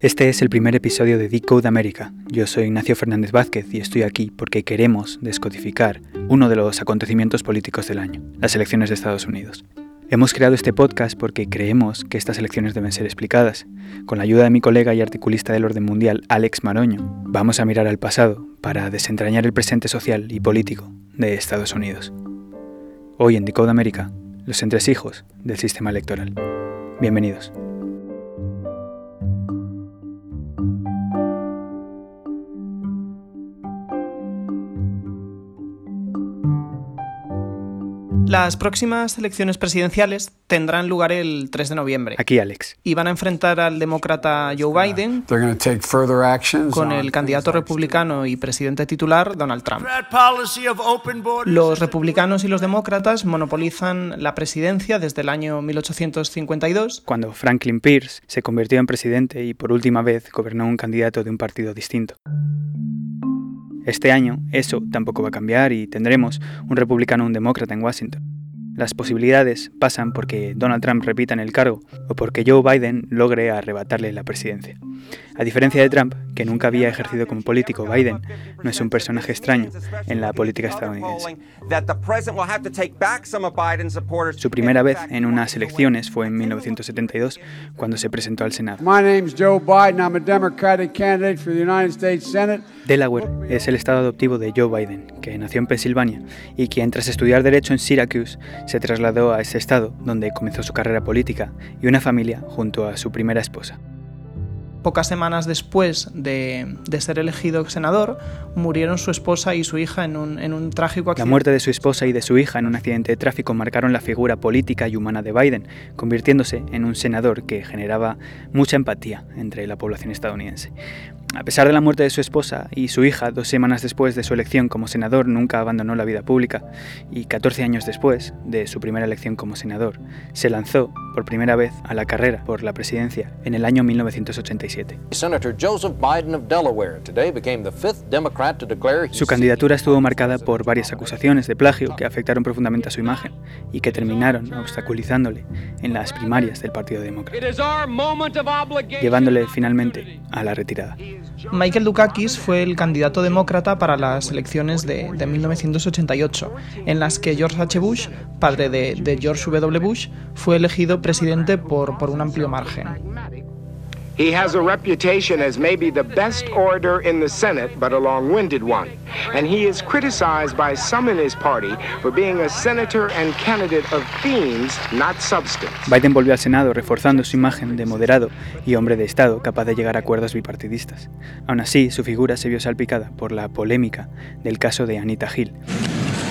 Este es el primer episodio de Decode América. Yo soy Ignacio Fernández Vázquez y estoy aquí porque queremos descodificar uno de los acontecimientos políticos del año, las elecciones de Estados Unidos. Hemos creado este podcast porque creemos que estas elecciones deben ser explicadas. Con la ayuda de mi colega y articulista del orden mundial, Alex Maroño, vamos a mirar al pasado para desentrañar el presente social y político de Estados Unidos. Hoy en Decode América, los entresijos del sistema electoral. Bienvenidos. Las próximas elecciones presidenciales tendrán lugar el 3 de noviembre. Aquí Alex. Y van a enfrentar al demócrata Joe Biden con el candidato republicano y presidente titular Donald Trump. Los republicanos y los demócratas monopolizan la presidencia desde el año 1852, cuando Franklin Pierce se convirtió en presidente y por última vez gobernó un candidato de un partido distinto. Este año eso tampoco va a cambiar y tendremos un republicano o un demócrata en Washington. Las posibilidades pasan porque Donald Trump repita en el cargo o porque Joe Biden logre arrebatarle la presidencia. A diferencia de Trump, que nunca había ejercido como político, Biden no es un personaje extraño en la política estadounidense. Su primera vez en unas elecciones fue en 1972, cuando se presentó al Senado. Delaware es el estado adoptivo de Joe Biden, que nació en Pensilvania y quien tras estudiar Derecho en Syracuse se trasladó a ese estado donde comenzó su carrera política y una familia junto a su primera esposa pocas semanas después de, ser elegido senador, murieron su esposa y su hija en un, en un trágico accidente. La muerte de su esposa y de su hija en un accidente de tráfico marcaron la figura política y humana de Biden, convirtiéndose en un senador que generaba mucha empatía entre la población estadounidense. A pesar de la muerte de su esposa y su hija, dos semanas después de su elección como senador, nunca abandonó la vida pública y 14 años después de su primera elección como senador, se lanzó por primera vez a la carrera por la presidencia en el año 1987. Su candidatura estuvo marcada por varias acusaciones de plagio que afectaron profundamente a su imagen y que terminaron obstaculizándole en las primarias del Partido Demócrata, llevándole finalmente a la retirada. Michael Dukakis fue el candidato demócrata para las elecciones de, 1988, en las que George H. Bush, padre de, George W. Bush, fue elegido presidente por, por un amplio margen. He has a reputation as maybe the best orator in the Senate, but a long-winded one. And he is criticized by some in his party for being a senator and candidate of themes, not substance. Biden volvió al Senado reforzando su imagen de moderado y hombre de Estado capaz de llegar a acuerdos bipartidistas. Aún así, su figura se vio salpicada por la polémica del caso de Anita Hill.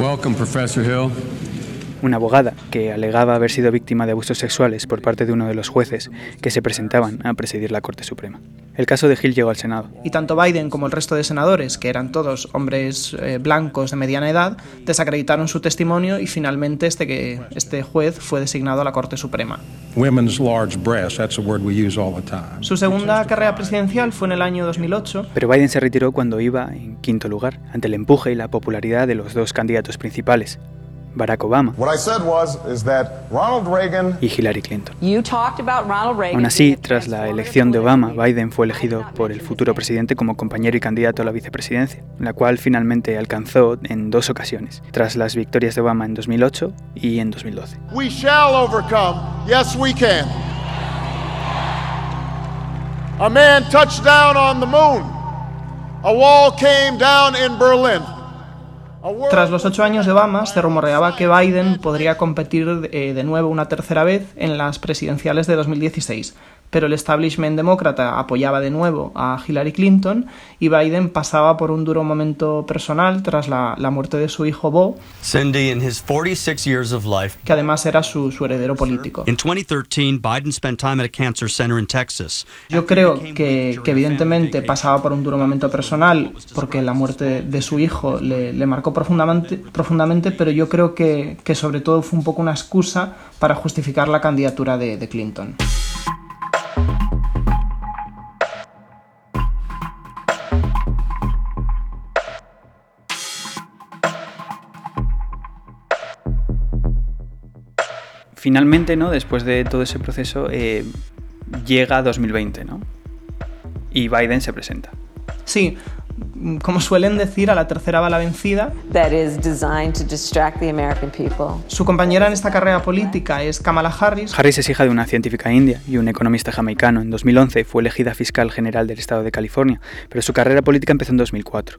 Welcome, Professor Hill una abogada que alegaba haber sido víctima de abusos sexuales por parte de uno de los jueces que se presentaban a presidir la Corte Suprema. El caso de Hill llegó al Senado. Y tanto Biden como el resto de senadores, que eran todos hombres eh, blancos de mediana edad, desacreditaron su testimonio y finalmente este, que, este juez fue designado a la Corte Suprema. Su segunda carrera presidencial fue en el año 2008. Pero Biden se retiró cuando iba en quinto lugar, ante el empuje y la popularidad de los dos candidatos principales, Barack Obama y Hillary Clinton. Aún así, tras la elección de Obama, Biden fue elegido por el futuro presidente como compañero y candidato a la vicepresidencia, la cual finalmente alcanzó en dos ocasiones, tras las victorias de Obama en 2008 y en 2012. We shall overcome. Yes, we can. A man touched down on the moon. A wall came down in Berlin. Tras los ocho años de Obama, se rumoreaba que Biden podría competir eh, de nuevo una tercera vez en las presidenciales de 2016, pero el establishment demócrata apoyaba de nuevo a Hillary Clinton y Biden pasaba por un duro momento personal tras la, muerte de su hijo Bo, que además era su, heredero político. Yo creo que, evidentemente pasaba por un duro momento personal porque la muerte de su hijo le, marcó profundamente, profundamente, pero yo creo que, sobre todo fue un poco una excusa para justificar la candidatura de Clinton. Finalmente, ¿no? después de todo ese proceso, eh, llega 2020, ¿no? y Biden se presenta. Sí, como suelen decir, a la tercera va la vencida. Su compañera en esta carrera política es Kamala Harris. Harris es hija de una científica india y un economista jamaicano. En 2011 fue elegida fiscal general del estado de California, pero su carrera política empezó en 2004.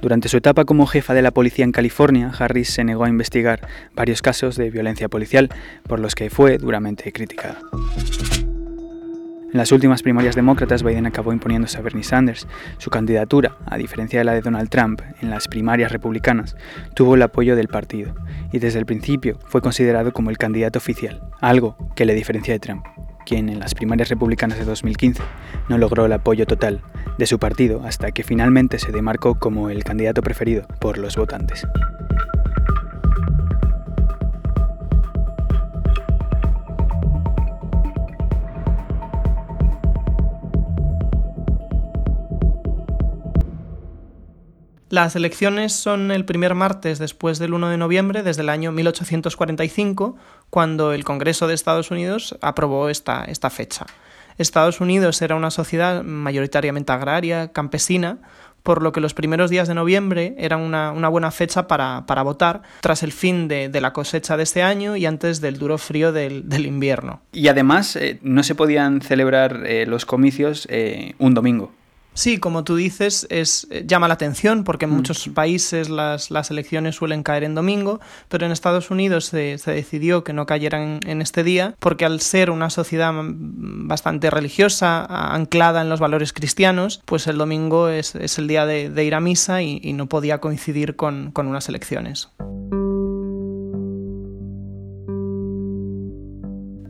Durante su etapa como jefa de la policía en California, Harris se negó a investigar varios casos de violencia policial, por los que fue duramente criticada. En las últimas primarias demócratas, Biden acabó imponiéndose a Bernie Sanders. Su candidatura, a diferencia de la de Donald Trump en las primarias republicanas, tuvo el apoyo del partido y desde el principio fue considerado como el candidato oficial, algo que le diferencia de Trump, quien en las primarias republicanas de 2015 no logró el apoyo total de su partido hasta que finalmente se demarcó como el candidato preferido por los votantes. Las elecciones son el primer martes después del 1 de noviembre desde el año 1845, cuando el Congreso de Estados Unidos aprobó esta, fecha. Estados Unidos era una sociedad mayoritariamente agraria, campesina, por lo que los primeros días de noviembre eran una, buena fecha para, votar tras el fin de, la cosecha de este año y antes del duro frío del, invierno. Y además eh, no se podían celebrar eh, los comicios eh, un domingo. Sí, como tú dices, es, eh, llama la atención porque en mm. muchos países las, las, elecciones suelen caer en domingo, pero en Estados Unidos se, decidió que no cayeran en este día porque al ser una sociedad bastante religiosa, anclada en los valores cristianos, pues el domingo es, el día de, ir a misa y, no podía coincidir con, con unas elecciones.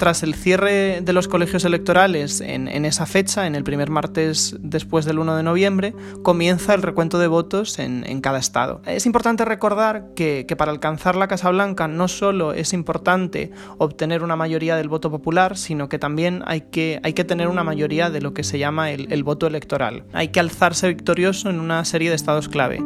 Tras el cierre de los colegios electorales en, esa fecha, en el primer martes después del 1 de noviembre, comienza el recuento de votos en, cada estado. Es importante recordar que, para alcanzar la Casa Blanca no solo es importante obtener una mayoría del voto popular, sino que también hay que, hay que tener una mayoría de lo que se llama el, el voto electoral. Hay que alzarse victorioso en una serie de estados clave.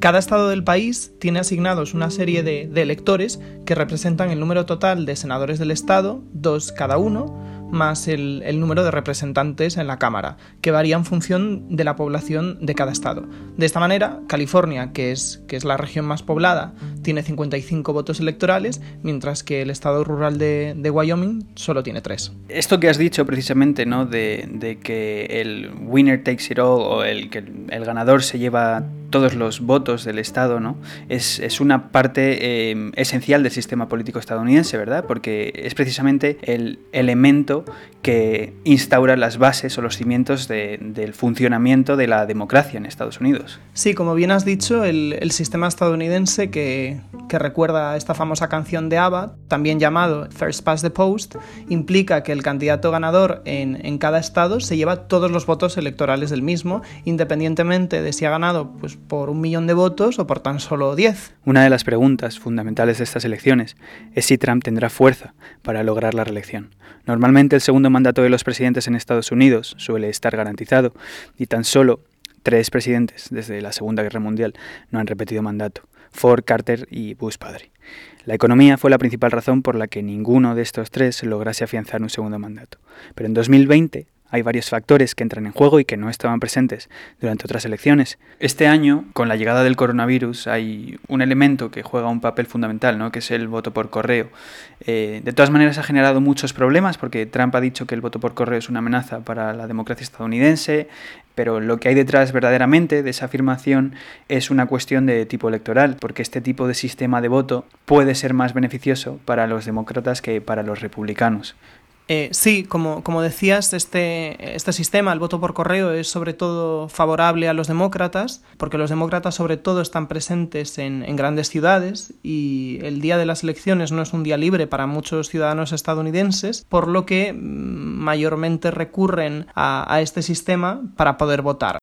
Cada estado del país tiene asignados una serie de, electores que representan el número total de senadores del estado, dos cada uno, más el, número de representantes en la Cámara, que varía en función de la población de cada estado. De esta manera, California, que es, que es la región más poblada, tiene 55 votos electorales, mientras que el estado rural de, Wyoming solo tiene 3. Esto que has dicho precisamente, ¿no? De, que el winner takes it all o el que el ganador se lleva todos los votos del Estado, ¿no? Es, una parte eh, esencial del sistema político estadounidense, ¿verdad? Porque es precisamente el elemento que instaura las bases o los cimientos del funcionamiento de la democracia en Estados Unidos. Sí, como bien has dicho, el, sistema estadounidense que, recuerda a esta famosa canción de ABBA, también llamado First Past the Post, implica que el candidato ganador en, en cada estado se lleva todos los votos electorales del mismo, independientemente de si ha ganado pues, por un millón de votos o por tan solo 10. Una de las preguntas fundamentales de estas elecciones es si Trump tendrá fuerza para lograr la reelección. Normalmente el segundo mandato de los presidentes en Estados Unidos suele estar garantizado y tan solo tres presidentes desde la Segunda Guerra Mundial no han repetido mandato, Ford, Carter y Bush padre. La economía fue la principal razón por la que ninguno de estos tres lograse afianzar un segundo mandato. Pero en 2020 hay varios factores que entran en juego y que no estaban presentes durante otras elecciones. Este año, con la llegada del coronavirus, hay un elemento que juega un papel fundamental, ¿no? que es el voto por correo. Eh, de todas maneras, ha generado muchos problemas porque Trump ha dicho que el voto por correo es una amenaza para la democracia estadounidense, pero lo que hay detrás verdaderamente de esa afirmación es una cuestión de tipo electoral, porque este tipo de sistema de voto puede ser más beneficioso para los demócratas que para los republicanos. Eh, sí, como, como decías, este, este sistema, el voto por correo, es sobre todo favorable a los demócratas, porque los demócratas sobre todo están presentes en, grandes ciudades y el día de las elecciones no es un día libre para muchos ciudadanos estadounidenses, por lo que mm, mayormente recurren a este sistema para poder votar.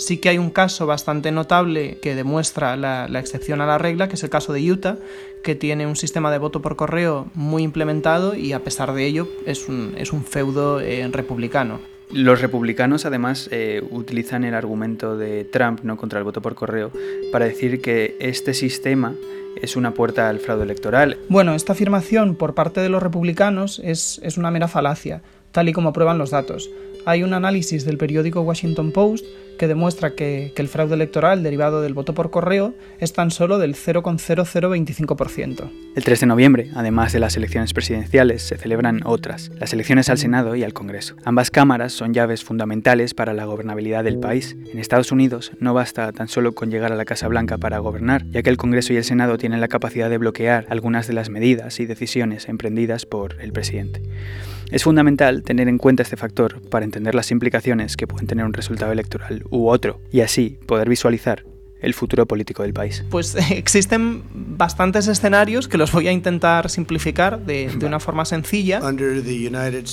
Sí que hay un caso bastante notable que demuestra la, excepción a la regla, que es el caso de Utah, que tiene un sistema de voto por correo muy implementado y a pesar de ello es un, es un feudo eh, republicano. Los republicanos además eh, utilizan el argumento de Trump ¿no? contra el voto por correo para decir que este sistema es una puerta al fraude electoral. Bueno, esta afirmación por parte de los republicanos es, es una mera falacia, tal y como prueban los datos hay un análisis del periódico Washington Post que demuestra que, el fraude electoral derivado del voto por correo es tan solo del 0,0025%. El 3 de noviembre, además de las elecciones presidenciales, se celebran otras, las elecciones al Senado y al Congreso. Ambas cámaras son llaves fundamentales para la gobernabilidad del país. En Estados Unidos no basta tan solo con llegar a la Casa Blanca para gobernar, ya que el Congreso y el Senado tienen la capacidad de bloquear algunas de las medidas y decisiones emprendidas por el presidente. Es fundamental tener en cuenta este factor para entender las implicaciones que pueden tener un resultado electoral u otro y así poder visualizar el futuro político del país? Pues existen bastantes escenarios que los voy a intentar simplificar de, una forma sencilla.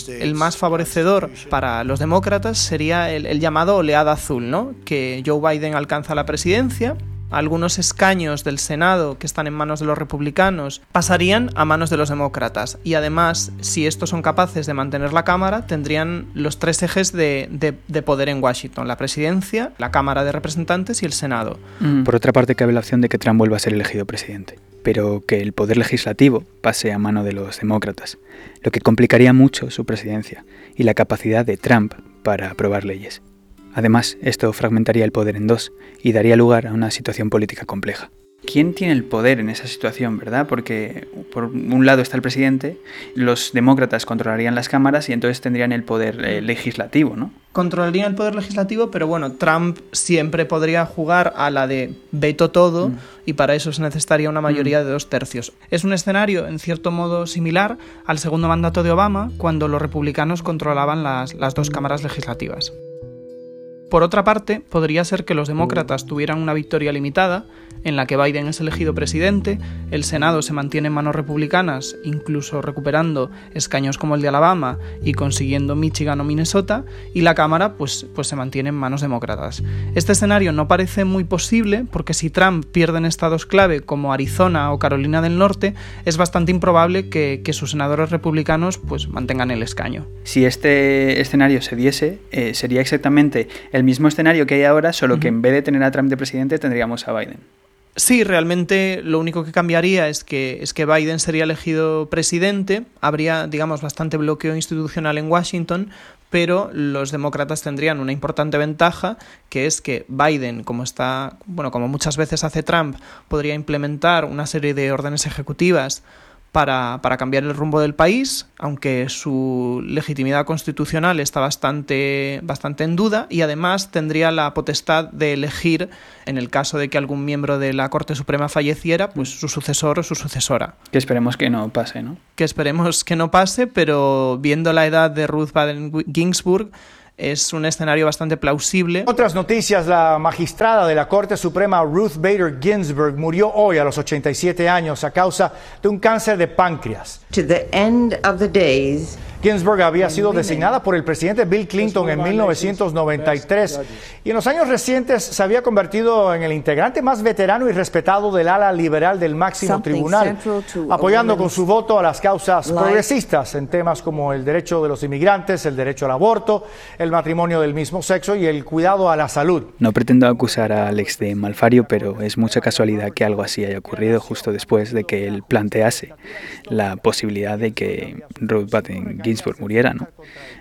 El más favorecedor para los demócratas sería el, el, llamado oleada azul, ¿no? que Joe Biden alcanza la presidencia algunos escaños del Senado que están en manos de los republicanos pasarían a manos de los demócratas. Y además, si estos son capaces de mantener la Cámara, tendrían los tres ejes de, poder en Washington, la presidencia, la Cámara de Representantes y el Senado. Mm. Por otra parte, cabe la opción de que Trump vuelva a ser elegido presidente, pero que el poder legislativo pase a mano de los demócratas, lo que complicaría mucho su presidencia y la capacidad de Trump para aprobar leyes. Además, esto fragmentaría el poder en dos y daría lugar a una situación política compleja. ¿Quién tiene el poder en esa situación, verdad? Porque por un lado está el presidente, los demócratas controlarían las cámaras y entonces tendrían el poder eh, legislativo, ¿no? Controlarían el poder legislativo, pero bueno, Trump siempre podría jugar a la de veto todo mm. y para eso se necesitaría una mayoría mm. de dos tercios. Es un escenario, en cierto modo, similar al segundo mandato de Obama, cuando los republicanos controlaban las dos cámaras legislativas. Por otra parte, podría ser que los demócratas tuvieran una victoria limitada, en la que Biden es elegido presidente, el Senado se mantiene en manos republicanas, incluso recuperando escaños como el de Alabama y consiguiendo Michigan o Minnesota, y la Cámara pues, pues se mantiene en manos demócratas. Este escenario no parece muy posible porque si Trump pierde en estados clave como Arizona o Carolina del Norte, es bastante improbable que, sus senadores republicanos pues mantengan el escaño. Si este escenario se diese, eh, sería exactamente el mismo escenario que hay ahora, solo que en vez de tener a Trump de presidente tendríamos a Biden. Sí, realmente lo único que cambiaría es que, es que Biden sería elegido presidente, habría, digamos, bastante bloqueo institucional en Washington, pero los demócratas tendrían una importante ventaja, que es que Biden, como está, bueno, como muchas veces hace Trump, podría implementar una serie de órdenes ejecutivas para, para, cambiar el rumbo del país, aunque su legitimidad constitucional está bastante, bastante en duda, y además tendría la potestad de elegir, en el caso de que algún miembro de la Corte Suprema falleciera, pues su sucesor o su sucesora. Que esperemos que no pase, ¿no? Que esperemos que no pase, pero viendo la edad de Ruth Baden Ginsburg, es un escenario bastante plausible. Otras noticias, la magistrada de la Corte Suprema Ruth Bader Ginsburg murió hoy a los 87 años a causa de un cáncer de páncreas. To the end of the days, Ginsburg había sido designada por el presidente Bill Clinton en 1993 y en los años recientes se había convertido en el integrante más veterano y respetado del ala liberal del máximo tribunal, apoyando con su voto a las causas progresistas en temas como el derecho de los inmigrantes, el derecho al aborto, el matrimonio del mismo sexo y el cuidado a la salud. No pretendo acusar a Alex de malfario, pero es mucha casualidad que algo así haya ocurrido justo después de que él plantease la posibilidad de que Ruth Bader Ginsburg muriera, ¿no?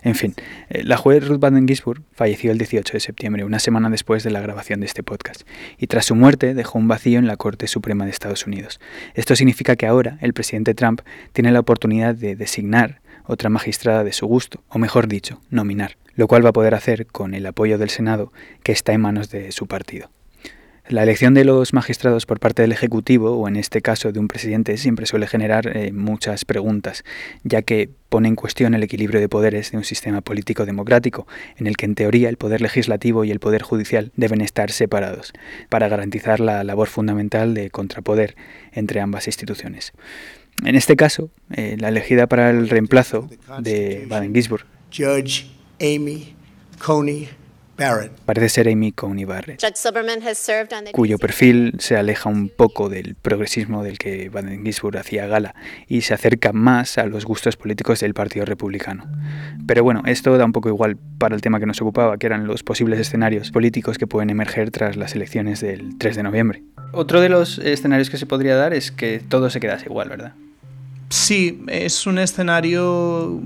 En fin, eh, la juez Ruth Baden Ginsburg falleció el 18 de septiembre, una semana después de la grabación de este podcast, y tras su muerte dejó un vacío en la Corte Suprema de Estados Unidos. Esto significa que ahora el presidente Trump tiene la oportunidad de designar otra magistrada de su gusto, o mejor dicho, nominar, lo cual va a poder hacer con el apoyo del Senado, que está en manos de su partido. La elección de los magistrados por parte del Ejecutivo, o en este caso de un presidente, siempre suele generar eh, muchas preguntas, ya que pone en cuestión el equilibrio de poderes de un sistema político democrático, en el que en teoría el poder legislativo y el poder judicial deben estar separados, para garantizar la labor fundamental de contrapoder entre ambas instituciones. En este caso, eh, la elegida para el reemplazo de Baden-Ginsburg, Judge Amy Coney Parece ser Amy Coney Barrett, cuyo perfil se aleja un poco del progresismo del que Baden Ginsburg hacía gala y se acerca más a los gustos políticos del Partido Republicano. Pero bueno, esto da un poco igual para el tema que nos ocupaba, que eran los posibles escenarios políticos que pueden emerger tras las elecciones del 3 de noviembre. Otro de los escenarios que se podría dar es que todo se quedase igual, ¿verdad? Sí, es un escenario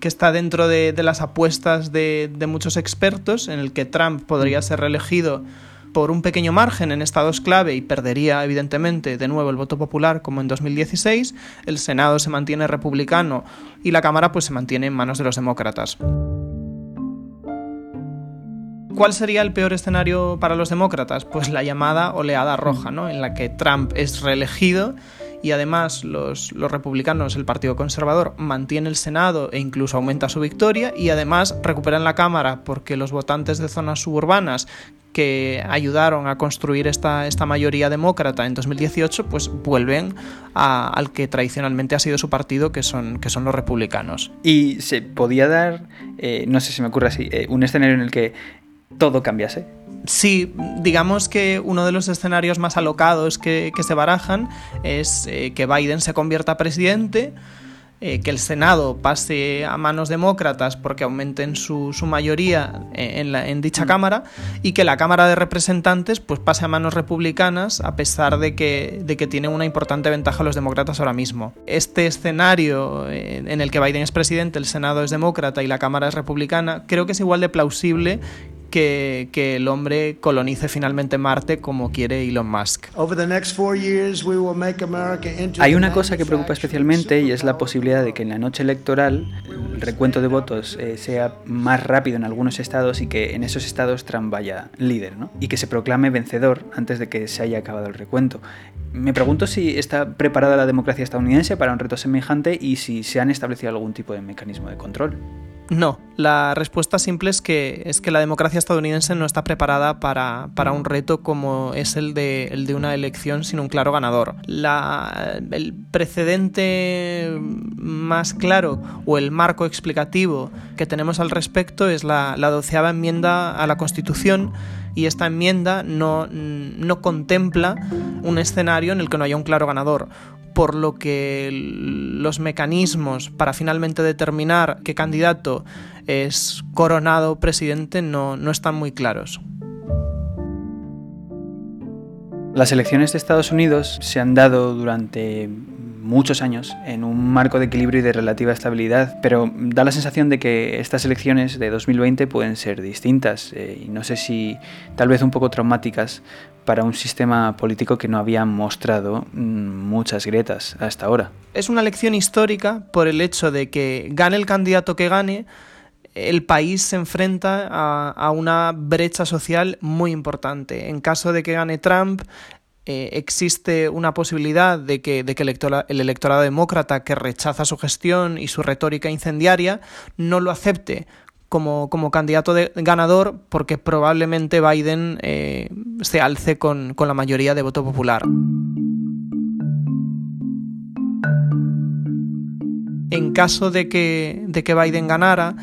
que está dentro de, las apuestas de, muchos expertos, en el que Trump podría ser reelegido por un pequeño margen en estados clave y perdería evidentemente de nuevo el voto popular como en 2016, el Senado se mantiene republicano y la Cámara pues se mantiene en manos de los demócratas. ¿Cuál sería el peor escenario para los demócratas? Pues la llamada oleada roja, ¿no? en la que Trump es reelegido y además los, republicanos, el Partido Conservador, mantiene el Senado e incluso aumenta su victoria y además recuperan la Cámara porque los votantes de zonas suburbanas que ayudaron a construir esta, esta mayoría demócrata en 2018, pues vuelven al que tradicionalmente ha sido su partido, que son, que son los republicanos. Y se podía dar, eh, no sé si me ocurre así, eh, un escenario en el que todo cambiase. Sí, digamos que uno de los escenarios más alocados que, se barajan es eh, que Biden se convierta presidente, eh, que el Senado pase a manos demócratas porque aumenten su, mayoría en, dicha mm. Cámara y que la Cámara de Representantes pues, pase a manos republicanas a pesar de que, de que tienen una importante ventaja los demócratas ahora mismo. Este escenario eh, en el que Biden es presidente, el Senado es demócrata y la Cámara es republicana, creo que es igual de plausible que, el hombre colonice finalmente Marte como quiere Elon Musk. Hay una cosa que preocupa especialmente y es la posibilidad de que en la noche electoral el recuento de votos eh, sea más rápido en algunos estados y que en esos estados Trump vaya líder ¿no? y que se proclame vencedor antes de que se haya acabado el recuento. Me pregunto si está preparada la democracia estadounidense para un reto semejante y si se han establecido algún tipo de mecanismo de control. No, la respuesta simple es que, es que la democracia estadounidense no está preparada para, un reto como es el de, el de, una elección sin un claro ganador. La, el precedente más claro o el marco explicativo que tenemos al respecto es la doceava enmienda a la Constitución y esta enmienda no, no contempla un escenario en el que no haya un claro ganador por lo que los mecanismos para finalmente determinar qué candidato es coronado presidente no, no están muy claros. Las elecciones de Estados Unidos se han dado durante muchos años en un marco de equilibrio y de relativa estabilidad, pero da la sensación de que estas elecciones de 2020 pueden ser distintas eh, y no sé si tal vez un poco traumáticas para un sistema político que no había mostrado mm, muchas grietas hasta ahora. Es una elección histórica por el hecho de que gane el candidato que gane, el país se enfrenta a, una brecha social muy importante. En caso de que gane Trump, eh, existe una posibilidad de que, el, electorado demócrata que rechaza su gestión y su retórica incendiaria no lo acepte como, candidato ganador porque probablemente Biden eh, se alce con, la mayoría de voto popular. En caso de que Biden ganara,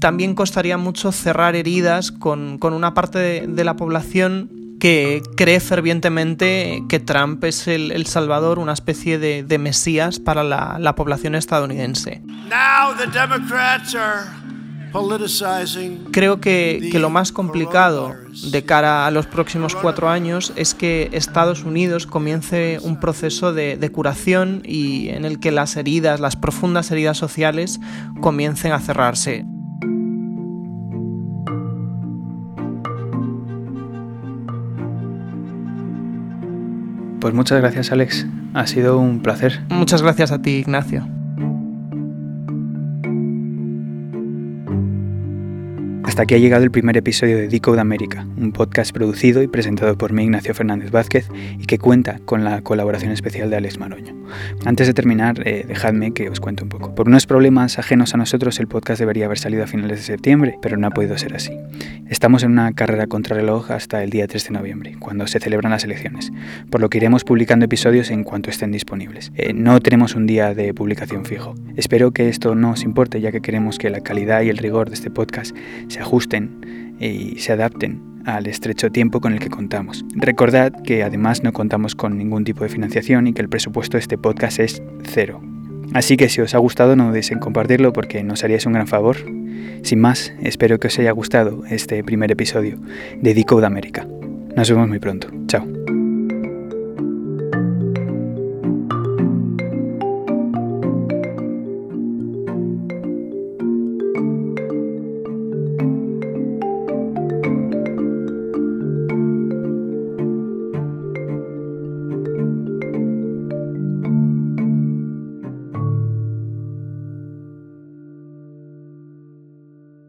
también costaría mucho cerrar heridas con, una parte de, la población que cree fervientemente que Trump es el, salvador, una especie de, mesías para la, la población estadounidense. Creo que, lo más complicado de cara a los próximos cuatro años es que Estados Unidos comience un proceso de, de, curación y en el que las heridas, las profundas heridas sociales, comiencen a cerrarse. Pues muchas gracias Alex, ha sido un placer. Muchas gracias a ti Ignacio. Hasta aquí ha llegado el primer episodio de Decode América, un podcast producido y presentado por mí, Ignacio Fernández Vázquez, y que cuenta con la colaboración especial de Alex Maroño. Antes de terminar, eh, dejadme que os cuente un poco. Por unos problemas ajenos a nosotros, el podcast debería haber salido a finales de septiembre, pero no ha podido ser así. Estamos en una carrera contra reloj hasta el día 3 de noviembre, cuando se celebran las elecciones, por lo que iremos publicando episodios en cuanto estén disponibles. Eh, no tenemos un día de publicación fijo. Espero que esto no os importe, ya que queremos que la calidad y el rigor de este podcast se ajusten y se adapten al estrecho tiempo con el que contamos. Recordad que además no contamos con ningún tipo de financiación y que el presupuesto de este podcast es cero. Así que si os ha gustado no dudéis en compartirlo porque nos haríais un gran favor. Sin más, espero que os haya gustado este primer episodio de Decode América. Nos vemos muy pronto. Chao.